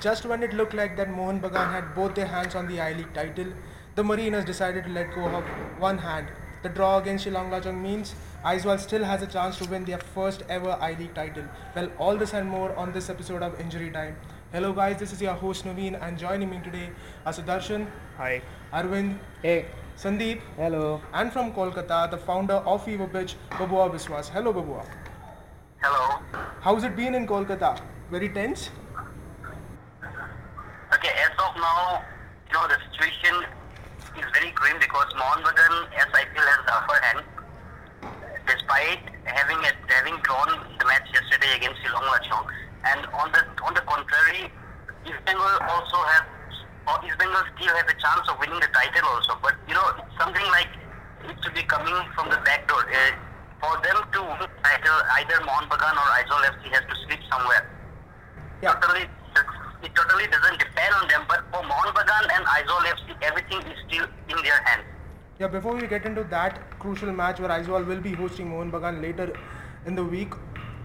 Just when it looked like that Mohun Bagan had both their hands on the I-League title, the Mariners decided to let go of one hand. The draw against Shillong Lajong means Aizawl still has a chance to win their first ever I-League title. Well, all this and more on this episode of Injury Time. Hello guys, this is your host Naveen and joining me today are Sudarshan, Hi. Arvind, Hey. Sandeep, Hello. and from Kolkata, the founder of Fever Pitch, Babua Biswas. Hello Babua. Hello. How's it been in Kolkata? Very tense? Okay, as of now, you know, the situation is very grim because Mohun Bagan, as I feel, has the upper hand. Despite having a, having drawn the match yesterday against Shillong Lajong, and on the on the contrary, East Bengal also have or East Bengal still have a chance of winning the title also. But you know, it's something like it to be coming from the back door. Uh, for them to win the title, either Mohun Bagan or Aizawl FC has to slip somewhere. Yeah. Totally, it totally doesn't depend on them. But for Mohun Bagan and Aizawl FC, everything is still in their hands. Yeah, before we get into that crucial match where Aizawl will be hosting Mohun Bagan later in the week,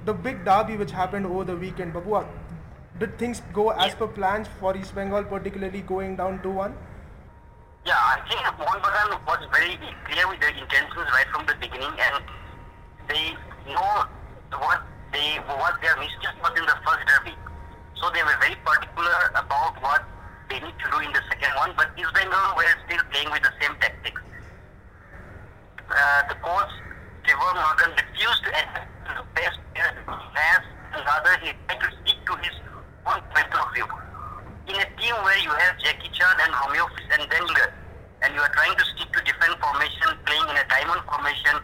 the big derby which happened over the weekend, Babua, did things go as per plans for East Bengal, particularly going down 2-1? Yeah, I think Mohun Bagan was very clear with their intentions right from the beginning, and they know what they what their mistake was in the first derby. So they were very particular about what they need to do in the second one. But East Bengal were still playing with the same tactics. Uh, the coach Trevor Morgan refused to adapt the best players and rather he tried to stick to his own point of view. In a team where you have Jackichand and Romeo and Denninger, and you are trying to stick to different formation, playing in a diamond formation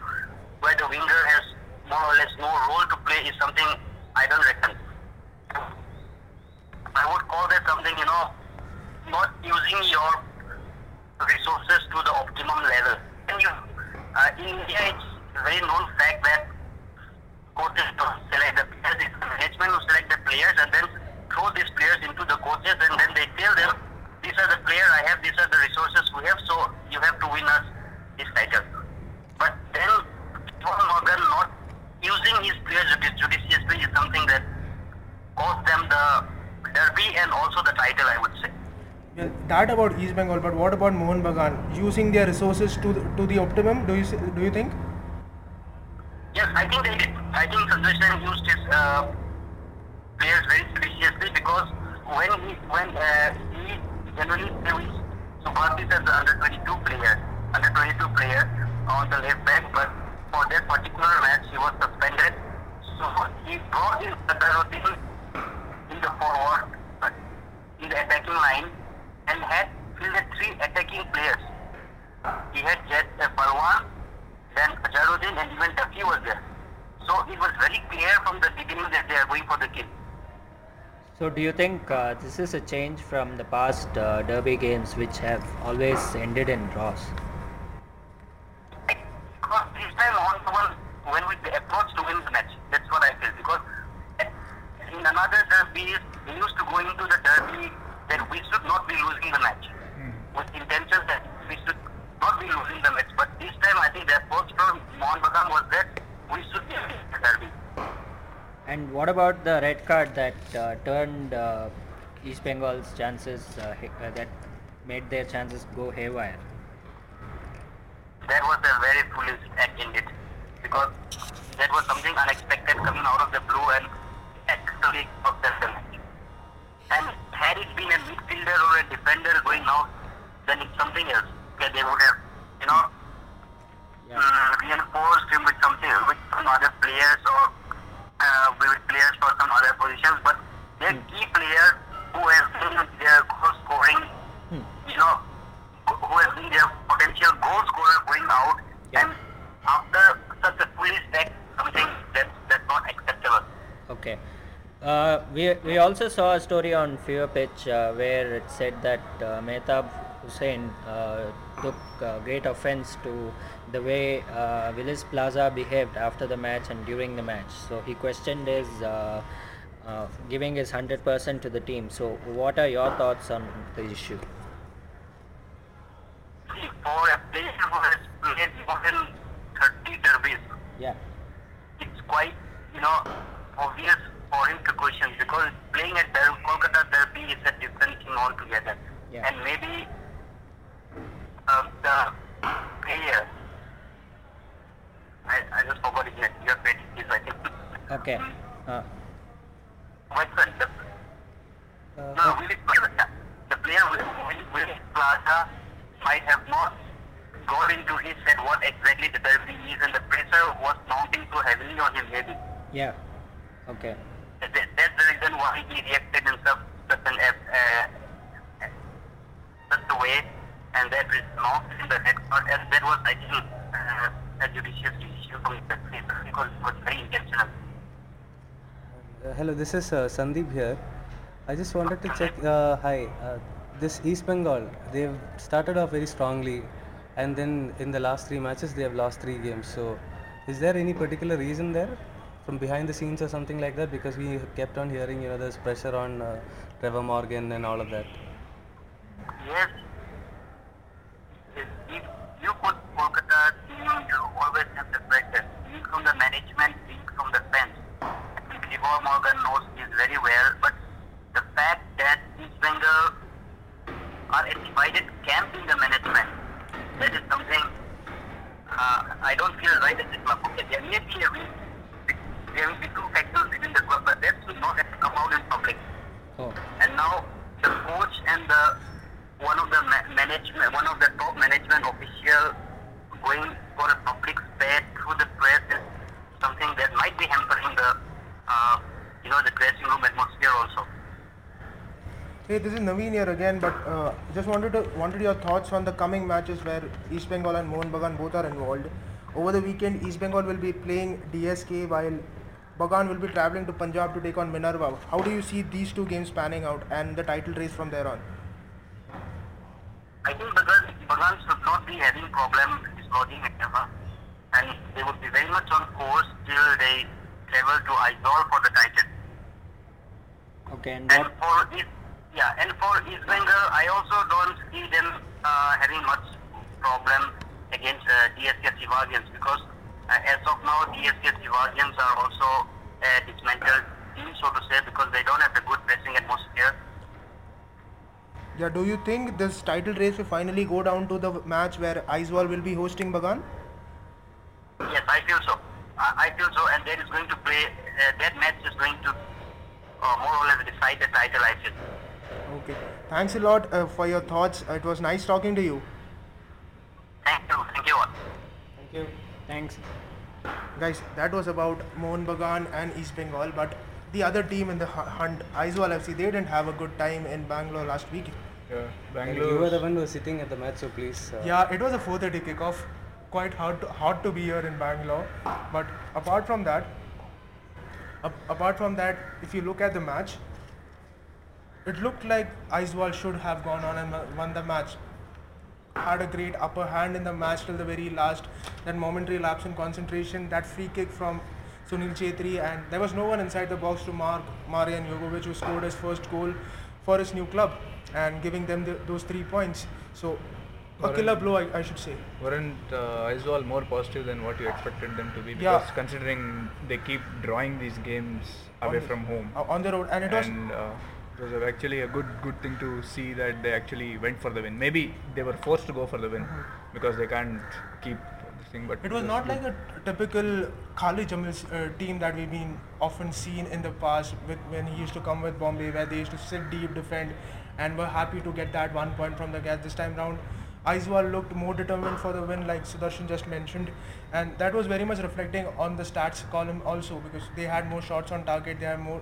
where the winger has more or less no role to play is something I don't reckon. I would call that something, you know, not using your resources to the optimum level. And you, uh, in India, it's very known fact that coaches select the players, management who select the players and then throw these players into the coaches and then they tell them, these are the players I have, these are the resources we have, so you have to win us this title. But then, John Morgan not using his players judi- judiciously is something that cost them the derby and also the title, I would say. That about East Bengal, but what about Mohun Bagan? Using their resources to the, to the optimum, do you do you think? Yes, I think they did. I think Sen used his uh, players very judiciously because when he when uh, he generally plays Subhasis as the under 22 player, under 22 player on the left back, but for that particular match he was suspended. So he brought in Sadaruddin in the forward, in the attacking line, and had fielded three attacking players. He had Jet uh, Balwan, then Azharuddin and even Ducky was there. So it was very clear from the beginning that they are going for the kill. So, do you think uh, this is a change from the past uh, derby games which have always ended in draws? Because this time on someone when we approach to win the match. That's what I feel. Because in another derby, we used to go into the derby that we should not be losing the match. With intentions that we should not be losing the match. But this time I think the approach from Mohun Bagan was that we should be winning the derby. And what about the red card that uh, turned uh, East Bengal's chances, uh, uh, that made their chances go haywire? That was a very foolish act indeed. Because that was something unexpected coming out of the blue and actually of the match. And had it been a midfielder or a defender going out, then it's something else. Okay, they would have, you know, Yeah. uh, reinforced him with something, with some other players or uh, with players for some other positions. But their key player who has been their goal scoring, Hmm. you know, who has been their potential goal scorer going out, Yeah. and after such a foolish act, something that's, that's not acceptable. Okay. Uh, we, we also saw a story on Fever Pitch uh, where it said that uh, Mehtab Hussain uh, took uh, great offense to the way uh, Willis Plaza behaved after the match and during the match. So he questioned his uh, uh, giving his 100% to the team. So, what are your thoughts on the issue? For a player who has played more than 30 derbies, Yeah. it's quite, you know, obvious for him to question because playing at Der- Kolkata Derby is a different thing altogether. Yeah. And maybe uh, the player, I, I just forgot his name. You have read his, I think. Okay. Uh, What's the, the, Uh, no, Willis Plaza. The player Will- Willis Plaza might have not got into his head what exactly the derby is and the pressure was mounting too heavily on him maybe. yeah. Okay. That, that's the reason why he reacted in such, such an uh, uh, such a way, and that is not in the red card. And that was, I think, uh, a judicious decision from the player because it was very intentional. Uh, hello, this is uh, Sandeep here. I just wanted to check. Uh, hi, uh, this East Bengal, they've started off very strongly, and then in the last three matches they have lost three games. So, is there any particular reason there, from behind the scenes or something like that? Because we kept on hearing, you know, there's pressure on uh, Trevor Morgan and all of that. Yes. If if you put Kolkata team, you always have the pressure. Being from the management, being from the fans. I think Trevor Morgan knows this very well, but the fact that East Bengal are a divided camp in the management, that is something uh, I don't feel right at the club. Okay, there may be a reason. There will be two factors within the club, but that should not have to come out in public. Oh. And now the coach and the one of the ma- management, one of the top management official going for a public spat through the press is something that might be hampering the, uh, you know, the dressing room atmosphere also. Hey, this is Naveen here again, but uh, just wanted to wanted your thoughts on the coming matches where East Bengal and Mohun Bagan both are involved. Over the weekend, East Bengal will be playing DSK while Bagan will be traveling to Punjab to take on Minerva. How do you see these two games panning out and the title race from there on? I think Bagan, Bagan should not be having problem dislodging Minerva, and they would be very much on course till they travel to Aizawl for the title. Okay. And And for East, yeah, and for East Bengal, I also don't see them uh, having much problem against uh, DSK Shivajians because uh, as of now, DSK Shivajians are also a dismantled team, so to say, because they don't have a good pressing atmosphere. Yeah, do you think this title race will finally go down to the match where Aizawl will be hosting Bagan? Yes, I feel so. I, I feel so, and that is going to play. Uh, that match is going to uh, more or less decide the title. I feel. Okay. Thanks a lot uh, for your thoughts. It was nice talking to you. Thank you. Thank you all. Thank you. Thanks. Guys, that was about Mohun Bagan and East Bengal, but the other team in the hu- hunt, Aizawl FC, they didn't have a good time in Bangalore last week. Yeah, And Bangalore. you were the one who was sitting at the match, so please. Uh, Yeah, it was a 4:30 kickoff. Quite hard to, hard to be here in Bangalore. But apart from that, ap- apart from that, if you look at the match, it looked like Aizawl should have gone on and won- won the match. Had a great upper hand in the match till the very last. That momentary lapse in concentration, that free kick from Sunil Chhetri, and there was no one inside the box to mark Marjan Jugovic, who scored his first goal for his new club and giving them the, those three points. So, a killer blow, I, I should say. Weren't uh, Aizawl more positive than what you expected them to be? Yeah. Because considering they keep drawing these games away On- from home, uh, on the road, and it was and uh, it was actually a good good thing to see that they actually went for the win. Maybe they were forced to go for the win because they can't keep But. It was not like a typical Khalid Jamil's uh, team that we've been often seen in the past with, when he used to come with Bombay, where they used to sit deep, defend, and were happy to get that one point from the gap. This time round, Aizawl looked more determined for the win, like Sudarshan just mentioned, and that was very much reflecting on the stats column also because they had more shots on target. They had more.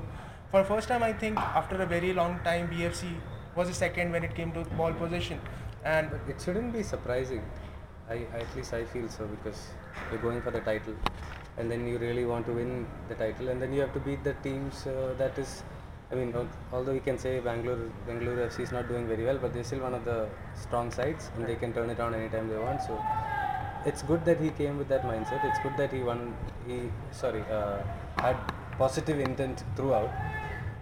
For the first time, I think after a very long time, BFC was the second when it came to ball possession, and it shouldn't be surprising. I, at least I feel so because you're going for the title, and then you really want to win the title, and then you have to beat the teams uh, that is. I mean, although we can say Bangalore Bangalore FC is not doing very well, but they're still one of the strong sides, and they can turn it on anytime they want. So it's good that he came with that mindset. It's good that he won. He sorry uh, had positive intent throughout.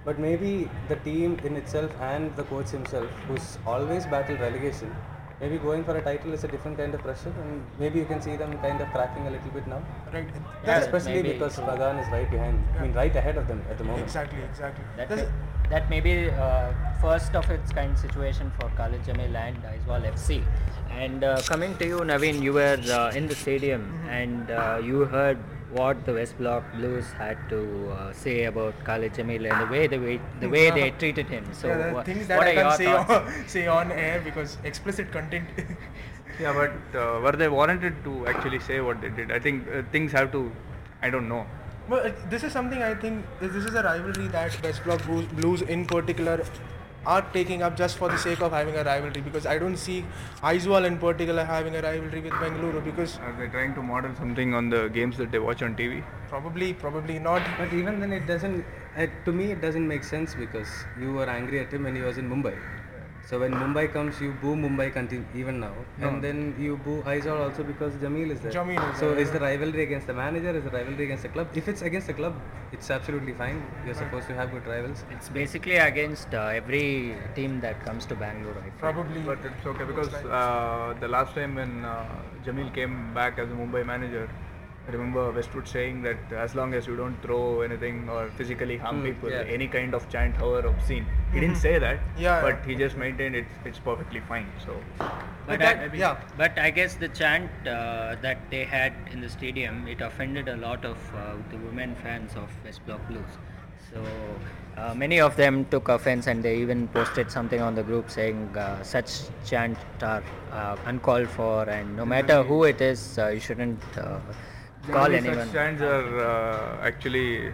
But maybe the team in itself and the coach himself, who's always battled relegation, maybe going for a title is a different kind of pressure, and maybe you can see them kind of cracking a little bit now. right. Yeah, Especially maybe. because Bagan is right behind. I mean, right ahead of them at the moment. Exactly, exactly. That may- that may be uh, first of its kind situation for Khalid Jamil and Aizawl FC. And uh, coming to you, Naveen, you were uh, in the stadium Mm-hmm. and uh, you heard what the West Block Blues had to uh, say about Khalid Jamil and the way the way the way they treated him. So, yeah, the wha- things that what I are can't your say thoughts? on, say on air because explicit content. Yeah, but uh, were they warranted to actually say what they did? I think uh, things have to. I don't know. Well, uh, this is something I think this is a rivalry that West Block Blues, Blues in particular are taking up just for the sake of having a rivalry because I don't see Aizawl in particular having a rivalry with Bengaluru because Are they trying to model something on the games that they watch on TV? probably probably not. But even then, it doesn't. Uh, to me, it doesn't make sense because you were angry at him when he was in Mumbai. So when Mumbai comes, you boo Mumbai continue, even now, and then you boo Aizawl also because Jamil is there. Jamil is so there, is the rivalry against the manager? Is the rivalry against the club? If it's against the club, it's absolutely fine. You're supposed to have good rivals. It's basically against uh, every team that comes to Bangalore. I. Probably. But it's okay because uh, the last time when uh, Jamil came back as a Mumbai manager, I remember Westwood saying that as long as you don't throw anything or physically harm Hmm, people, yeah. any kind of chant, however obscene, he didn't say that. Yeah. But he just maintained it's it's perfectly fine. So But that- I, yeah. But I guess the chant uh, that they had in the stadium it offended a lot of uh, the women fans of West Block Blues. So uh, many of them took offense and they even posted something on the group saying uh, such chant are uh, uncalled for and no matter who it is, uh, you shouldn't uh, call Generally anyone. Such chants are uh, actually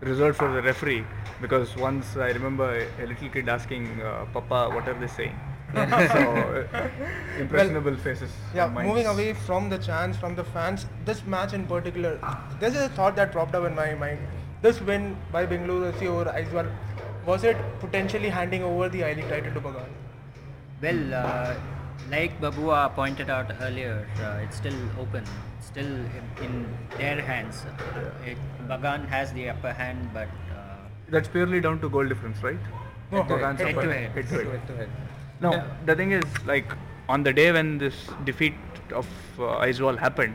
reserved for the referee because once I remember a, a little kid asking uh, Papa, what are they saying? so uh, impressionable faces. Yeah, moving away from the chants, from the fans, this match in particular, there's a thought that popped up in my mind. This win by Bengaluru FC over Aizawl, was it potentially handing over the I-League title to Bagan? Well, uh, like Babua pointed out earlier, uh, it's still open, it's still in, in their hands. It, Bagan has the upper hand, but uh, That's purely down to goal difference, right? No, Bagan's head upper- to head. head to head. Head to head. No, the thing is, like, on the day when this defeat of uh, Aizawl happened,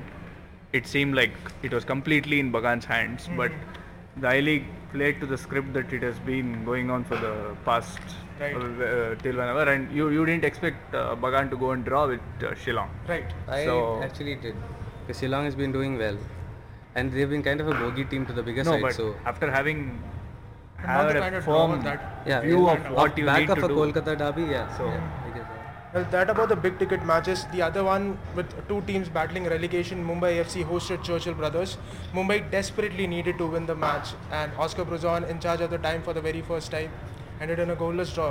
it seemed like it was completely in Bagan's hands. But the I League played to the script that it has been going on for the past Right. uh, till whenever, and you you didn't expect uh, Bagan to go and draw with uh, Shillong. Right. I So- actually did because Shillong has been doing well, and they've been kind of a bogey team to the bigger No, side. but so after having Not had a kind of firm that- yeah, view of what you back need of to a do. Kolkata derby, yeah. So- yeah, that. Well, that about the big ticket matches. The other one with two teams battling relegation, Mumbai FC hosted Churchill Brothers. Mumbai desperately needed to win the match, and Oscar Bruzon, in charge of the time for the very first time, ended in a goalless draw.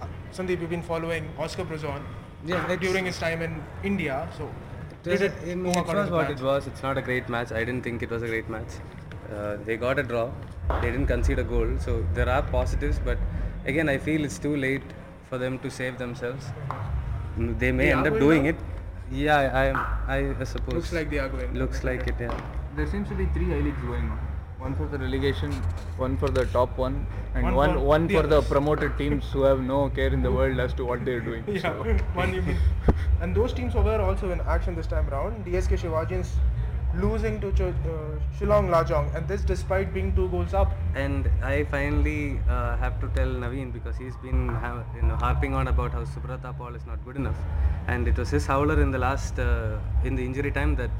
Uh, Sandeep, you've been following Oscar Bruzon Yeah, during his time in India, so It was, did I mean, go it was what it was. It's not a great match. I didn't think it was a great match. Uh, they got a draw. They didn't concede a goal. So there are positives, but again, I feel it's too late for them to save themselves. Mm, They may They end up doing now? it. Yeah, I, I, I suppose. Looks like they are going. Looks like it. Yeah. There seems to be three I leagues going on. One for the relegation, one for the top one, and One one for one the for the promoted teams who have no care in the world as to what they're doing. Yeah, So- one you mean. And those teams were also in action this time round. DSK Shivajians losing to Ch- uh, Shillong Lajong, and this despite being two goals up. And I finally uh, have to tell Naveen because he's been ha- you know, harping on about how Subrata Paul is not good enough, and it was his howler in the last uh, in the injury time that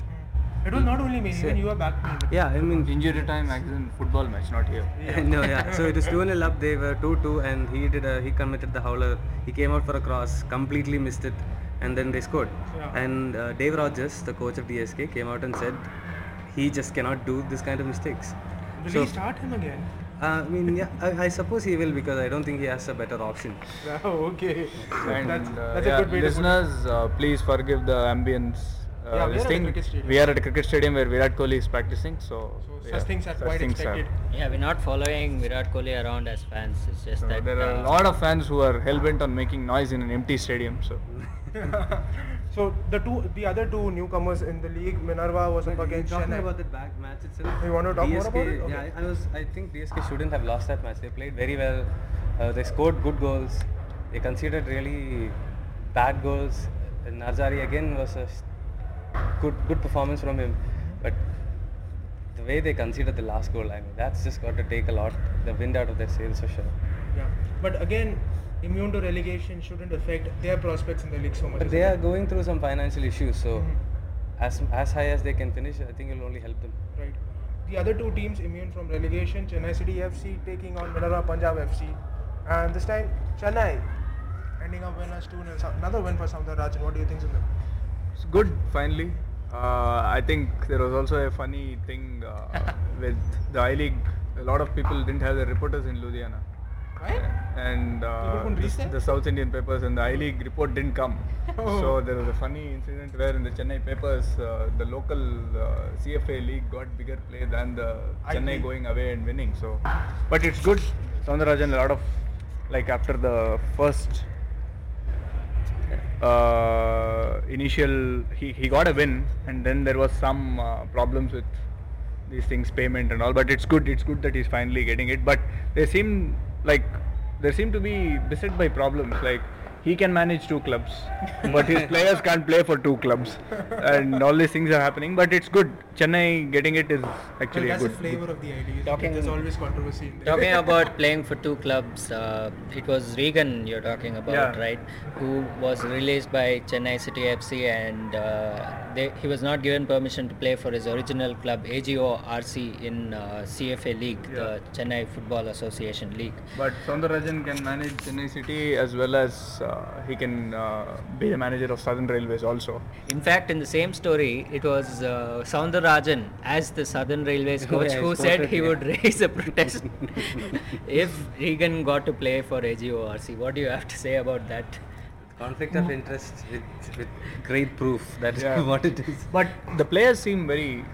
It was not only me, even you were back. yeah I mean Injury time, as in football match, not here. no, yeah. So it was 2 0 up. They were 2 2, and he did. A, he committed the howler. He came out for a cross, completely missed it, and then they scored. Yeah. And uh, Dave Rogers, the coach of DSK, came out and said he just cannot do this kind of mistakes. Will So- he start him again? Uh, I mean, yeah, I, I suppose he will because I don't think he has a better option. Oh, okay. And that's, uh, that's yeah, good way to put it. listeners, uh, please forgive the ambience. Uh, Yeah, we this are at a thing. cricket stadium. We are at a cricket stadium where Virat Kohli is practicing, so, So yeah, such things are such quite things expected. yeah, we're not following Virat Kohli around as fans. It's just So that there are a uh, lot of fans who are hell bent on making noise in an empty stadium. So So the two, the other two newcomers in the league, Minerva was up against talking Chennai. about that back match itself. You want to talk more about it? Yeah, I, I was. I think DSK shouldn't have lost that match. They played very well. Uh, they scored good goals. They conceded really bad goals. And Narzary again was a s- good good performance from him, but the way they conceded the last goal, I mean, that's just got to take a lot, the wind out of their sails for sure. Yeah. But again, immune to relegation shouldn't affect their prospects in the league so much. But they are going through some financial issues, so Mhm. as as high as they can finish, I think it'll only help them. Right. The other two teams immune from relegation, Chennai City FC taking on Minerva Punjab FC. And this time, Chennai ending up winners 2 0. Another win for Rajan. What do you think of them? It's good finally. Uh, I think there was also a funny thing uh, with the I League. A lot of people didn't have their reporters in Ludhiana. Right? And uh, the, the South Indian papers and the I League report didn't come. Oh. So there was a funny incident where in the Chennai papers, uh, the local uh, CFA league got bigger play than the I Chennai League. going away and winning. So, but it's good. Soundarajan, a lot of like after the first uh, initial he, he got a win and then there was some uh, problems with these things payment and all but it's good it's good that he's finally getting it but they seem like there seem to be beset by problems like he can manage two clubs but his players can't play for two clubs and all these things are happening but it's good chennai getting it is actually well, a that's good the flavor of the idea. Talking- There's always controversy in there. Talking about playing for two clubs, uh, it was Regan you're talking about, Yeah. right? Who was released by Chennai City FC and uh, they, he was not given permission to play for his original club AGO RC in uh, CFA League, the Chennai Football Association League. but Soundarajan can manage Chennai City as well as uh, he can uh, be the manager of Southern Railways also. In fact, in the same story, it was uh, Soundarajan as the Southern Railways coach Yeah, who said quoted, he yeah. would raise a protest if Regan got to play for AGORC. What do you have to say about that? Conflict of interest with, with great proof. That's Yeah. what it is. But the players seem very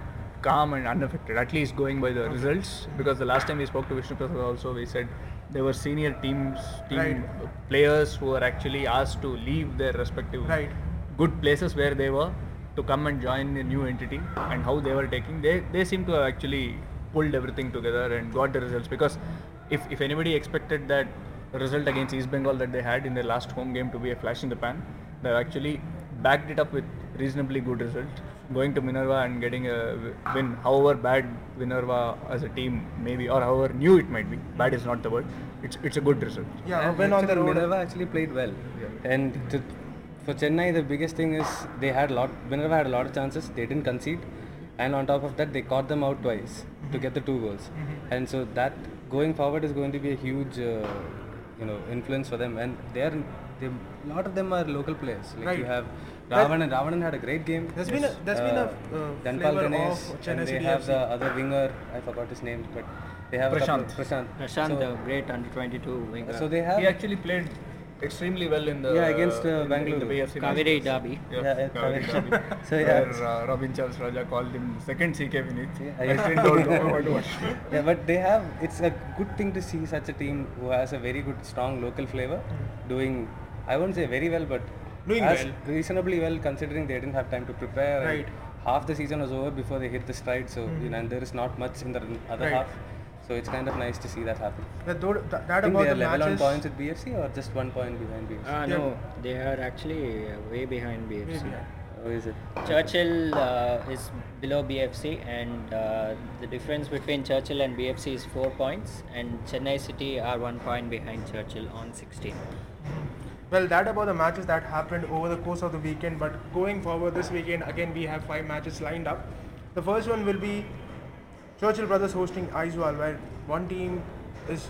calm and unaffected, at least going by the results. Because the last time we spoke to Vishnu Prasad also, we said there were senior teams, team Right. players who were actually asked to leave their respective Right. good places where they were to come and join a new entity and how they were taking. They, they seem to have actually pulled everything together and got the results. Because if, if anybody expected that result against East Bengal that they had in their last home game to be a flash in the pan, they actually backed it up with reasonably good result. Going to Minerva and getting a win, however bad Minerva as a team maybe, or however new it might be, bad is not the word. It's it's a good result. Yeah, a And win on the road. Minerva actually played well. And to, for Chennai, the biggest thing is they had a lot. Minerva had a lot of chances. They didn't concede, and on top of that, they caught them out twice to get the two goals. And so that going forward is going to be a huge, uh, you know, influence for them. And they are, they, a lot of them are local players. Like you Right. have That- Ravanan. Ravanan had a great game. There's been a- there's been a, uh, Dhanpal flavor Ganesh, of and they City have the other winger. I forgot his name, but they have a couple- Prashant. Prashant. Prashant, So- the great under 22 winger. so they have He actually played extremely well in the Yeah, against, uh, in- in Bangalore. the BFC Kaveri matches. Derby. Yeah, Yeah, yeah, Kaveri Kaveri. Derby. So, yeah. where uh, Robin Charles Raja called him second CK Vineeth. Yeah, I yeah. still don't know what was. yeah, but they have. It's a good thing to see such a team who has a very good, strong local flavor, doing. I won't say very well, but Doing as well. reasonably well considering they didn't have time to prepare. Right. Half the season was over before they hit the stride, so you know, and there is not much in the other Right. half. So it's kind of nice to see that happen. That, though, that, that I think about they are the level on points with BFC or just one point behind BFC. Ah, Yeah. no, they are actually uh, way behind BFC. Maybe. How is it? Churchill uh, is below BFC, and uh, the difference between Churchill and BFC is four points, and Chennai City are one point behind Churchill on 16. Well, that about the matches that happened over the course of the weekend. But going forward this weekend, again we have five matches lined up. The first one will be Churchill Brothers hosting Aizawl, where one team is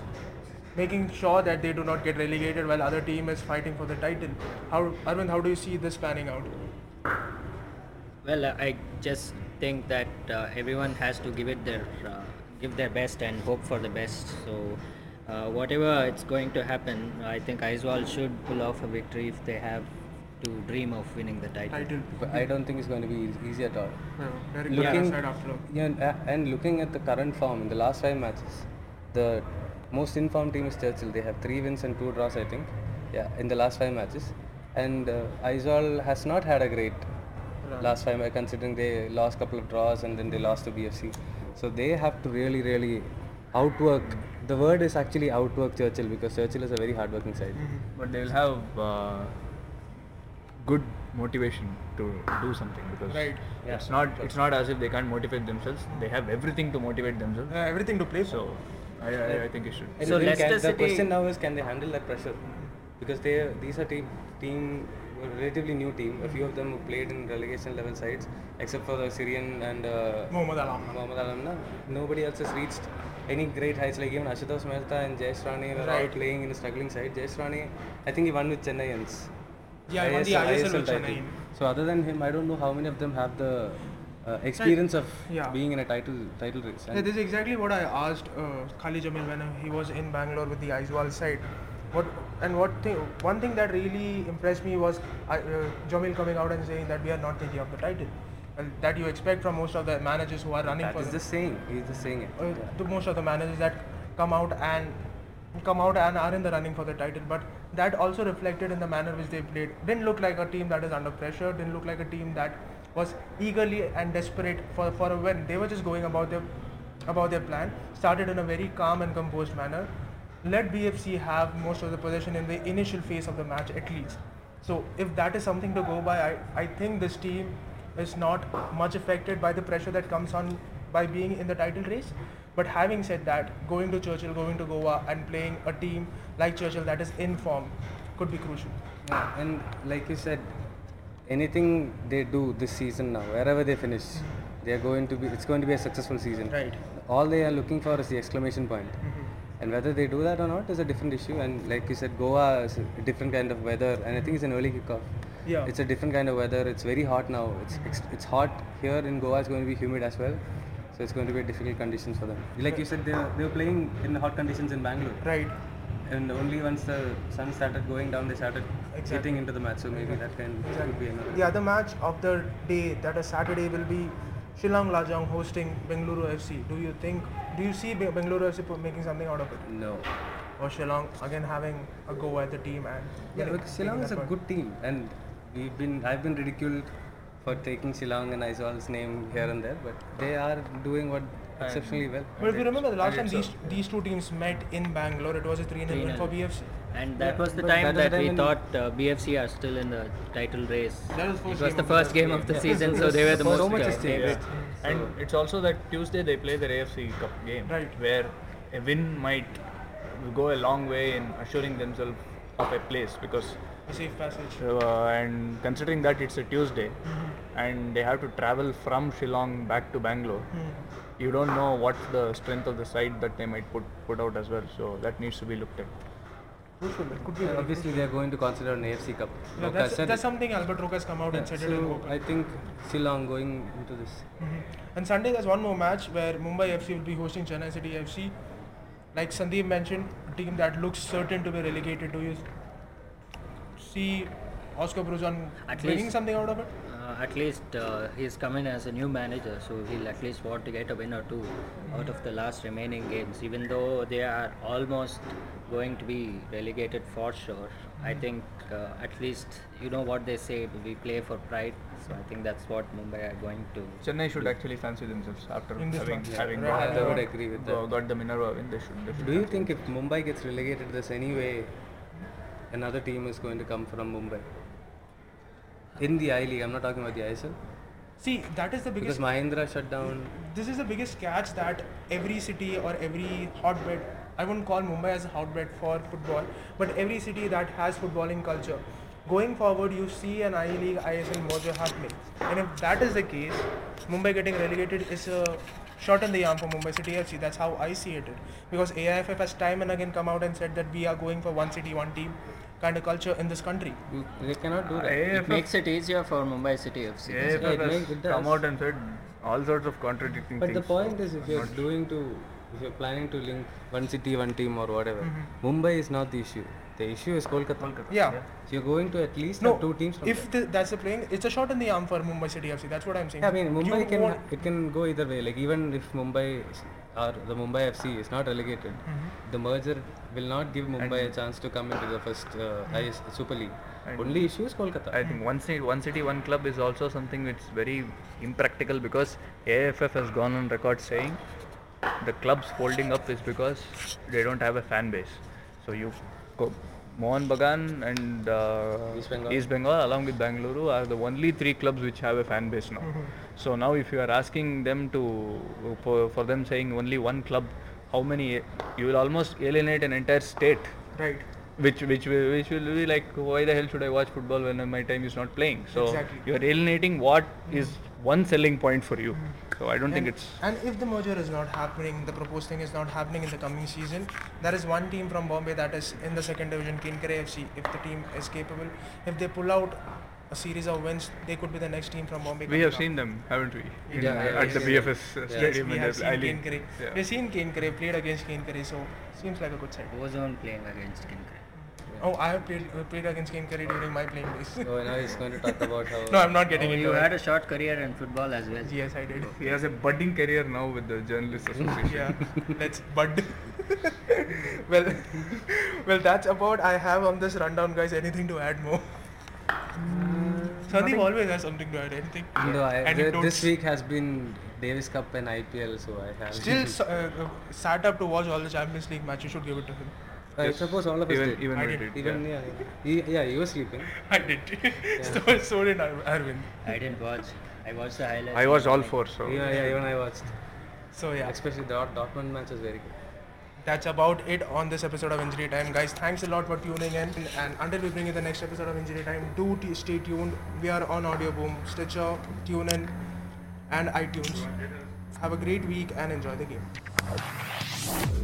making sure that they do not get relegated, while other team is fighting for the title. How, Arvind, how do you see this panning out? Well, uh, I just think that uh, everyone has to give it their uh, give their best and hope for the best. So, uh, whatever it's going to happen, I think Aizawl should pull off a victory if they have to dream of winning the title. Title. But I don't think it's going to be eas- easy at all. Yeah, very good looking side after all. yeah, and, looking at the current form in the last five matches, the most informed team is Churchill. They have three wins and two draws, I think. Yeah, in the last five matches, and uh, Aizawl has not had a great last five, uh, considering they lost a couple of draws and then they lost to BFC. So they have to really, really outwork. The word is actually outwork Churchill because Churchill is a very hardworking side. But they'll have uh, good motivation to do something because Right. Yeah. it's not it's not as if they can't motivate themselves. They have everything to motivate themselves. Uh, everything to play. So I, I, I think it should. And So Leicester can, the City- question now is can they handle that pressure? Because they these are team team relatively new team. A few of them have played in relegation level sides, except for the Syrian and uh, Mohammad Alam. Mohammad Alamna. Nobody else has reached any great heights. Like even Ashutosh Mehta and Jayesh Rani were all Right. playing in a struggling side. Jayesh Rani, I think he won with Chennaiyin. Yeah, he won the ISL with title. Chennai. So other than him, I don't know how many of them have the uh, experience of Yeah. being in a title title race. Yeah, this is exactly what I asked uh, Khalid Jamil when he was in Bangalore with the Aizawl side. What and what thing? One thing that really impressed me was uh, Jamil coming out and saying that we are not thinking of the title, that you expect from most of the managers who are running that for is the, saying. He's just saying it. uh, to most of the managers that come out and come out and are in the running for the title but that also reflected in the manner which they played didn't look like a team that is under pressure didn't look like a team that was eagerly and desperate for, for a win they were just going about their about their plan started in a very calm and composed manner let bfc have most of the possession in the initial phase of the match at least so if that is something to go by i, I think this team is not much affected by the pressure that comes on by being in the title race. But having said that, going to Churchill, going to Goa, and playing a team like Churchill that is in form could be crucial. Yeah, and like you said, anything they do this season now, wherever they finish, they are going to be. It's going to be a successful season. Right. All they are looking for is the exclamation point. Mm-hmm. And whether they do that or not is a different issue. And like you said, Goa is a different kind of weather, and I think it's an early kickoff. Yeah. It's a different kind of weather. It's very hot now. It's it's, it's hot here in Goa. It's going to be humid as well. So it's going to be difficult conditions for them. Like you said, they were, they were playing in hot conditions in Bangalore. Right. And only once the sun started going down, they started Exactly. getting into the match. So maybe that can could be another. The other match of the day, that is Saturday, will be Shillong Lajong hosting Bengaluru FC. Do you think? Do you see Be- Bengaluru FC making something out of it, No. or Shillong again having a go at the team and? Yeah, Shillong is a point? good team, and we've been I've been ridiculed for taking Shillong and Aizawl's name here and there, but they are doing what exceptionally well. But if you remember the last time And these it's these two teams met in Bangalore, it was a 3 0 win for BFC. And that was the time that was the that, we thought uh, BFC are still in the title race. That was it first was game the of the first game of the Yeah. season, so they were the So most much uh, has changed. favourites. And it's also that Tuesday they play their AFC Cup game, Right. where a win might go a long way in assuring themselves of a place because A safe passage. uh, and considering that it's a Tuesday and they have to travel from Shillong back to Bangalore, you don't know what's the strength of the side that they might put put out as well. So that needs to be looked at. Crucial. Could be. Yeah, obviously, they are going to consider an AFC Cup. Yeah, Roca that's, said that's something Albert Roca has come out and said it so vocal. I think Shillong going into this. Mhm. And Sunday there's one more match where Mumbai FC will be hosting Chennai City FC. Like Sandeep mentioned, a team that looks certain to be relegated. Do you see Oscar Bruzon At bringing least- something out of it? Uh, at least uh, he's coming as a new manager, so he'll at least want to get a win or two out of the last remaining games. Even though they are almost going to be relegated for sure, I think uh, at least you know what they say: we play for pride. So I think that's what Mumbai are going to. Chennai should actually fancy themselves after In this having one, yeah. having Right, got, I the, would agree with go- that. got the Minerva win. They should. They should Do you think if Mumbai gets relegated, there's any way another team is going to come from Mumbai? In the I League, I'm not talking about the ISL. See, that is the biggest. Because. Mahindra shut down. This is the biggest catch that every city or every hotbed. I wouldn't call Mumbai as a hotbed for football, but every city that has footballing culture. Going forward, you see an I League ISL merger happening, and if that is the case, Mumbai getting relegated is a shot in the arm for Mumbai City FC. That's how I see it. Because AIFF has time and again come out and said that we are going for one city, one team kind of culture in this country. You- They cannot do that. Uh, it makes it easier for Mumbai City FC. Yeah, AFF it has makes- it come out and said all sorts of contradicting But things. the point is, if you're doing to, if you're planning to link one city, one team, or whatever, mm-hmm. Mumbai is not the issue. The issue is Kolkata. Yeah. So you're going to at least No, have two teams from if the, that's the playing, it's a shot in the arm for Mumbai City FC. That's what I'm saying. Yeah, I mean, Mumbai You can it can go either way. Like even if Mumbai is- or the Mumbai FC is not relegated, the merger will not give Mumbai a chance to come into the first uh, IS Super League. And- Only issue is Kolkata. I think one city, one city, one club is also something which is very impractical because AFF has gone on record saying the clubs folding up is because they don't have a fan base. So you co- Mohun Bagan and uh, East Bengal. East Bengal, along with Bangalore, are the only three clubs which have a fan base now. Mm-hmm. So now, if you are asking them to for, for them saying only one club, how many? You will almost alienate an entire state. Right. Which which will, which will be like why the hell should I watch football when my time is not playing? So Exactly. you are alienating what mm-hmm. is one selling point for you. Mm-hmm. So I don't think it's and if the merger is not happening, the proposed thing is not happening in the coming season, there is one team from Bombay that is in the second division, Kenkre FC. If the team is capable, if they pull out a series of wins, they could be the next team from Bombay. we have up. seen them, haven't we? In, Yeah, yeah, at the yeah. BFS uh, Yeah. Yes, stadium we in have seen I Kenkre. Yeah. We've seen Kenkre, played against Kenkre, so seems like a good side. Ozone playing against Kenkre. Oh, I have played, uh, played against Kenkre during my playing days. So now he's going to talk about how. no, I'm not getting Oh, into you it. had a short career in football as well. Yes, I did. He has a budding career now with the Journalists Association. yeah let's bud well well that's about i have on this rundown guys anything to add more Sandeep always has something to add anything No, I, And this week has been Davis Cup and IPL, so I have. still s- uh, uh, sat up to watch all the champions league match you should give it to him I uh, suppose all of us even did. even I we did. did. Even yeah. yeah, yeah. He, yeah, he was sleeping. i did so, so did Ar- arvind I didn't watch. I watched the highlights. I watched all four, so Yeah, yeah, even I watched. so yeah Especially the Dort- Dortmund match was very good. that's about it on this episode of injury time guys thanks a lot for tuning in and until we bring you the next episode of injury time do t- stay tuned we are on audio boom stitcher tunein and itunes have a great week and enjoy the game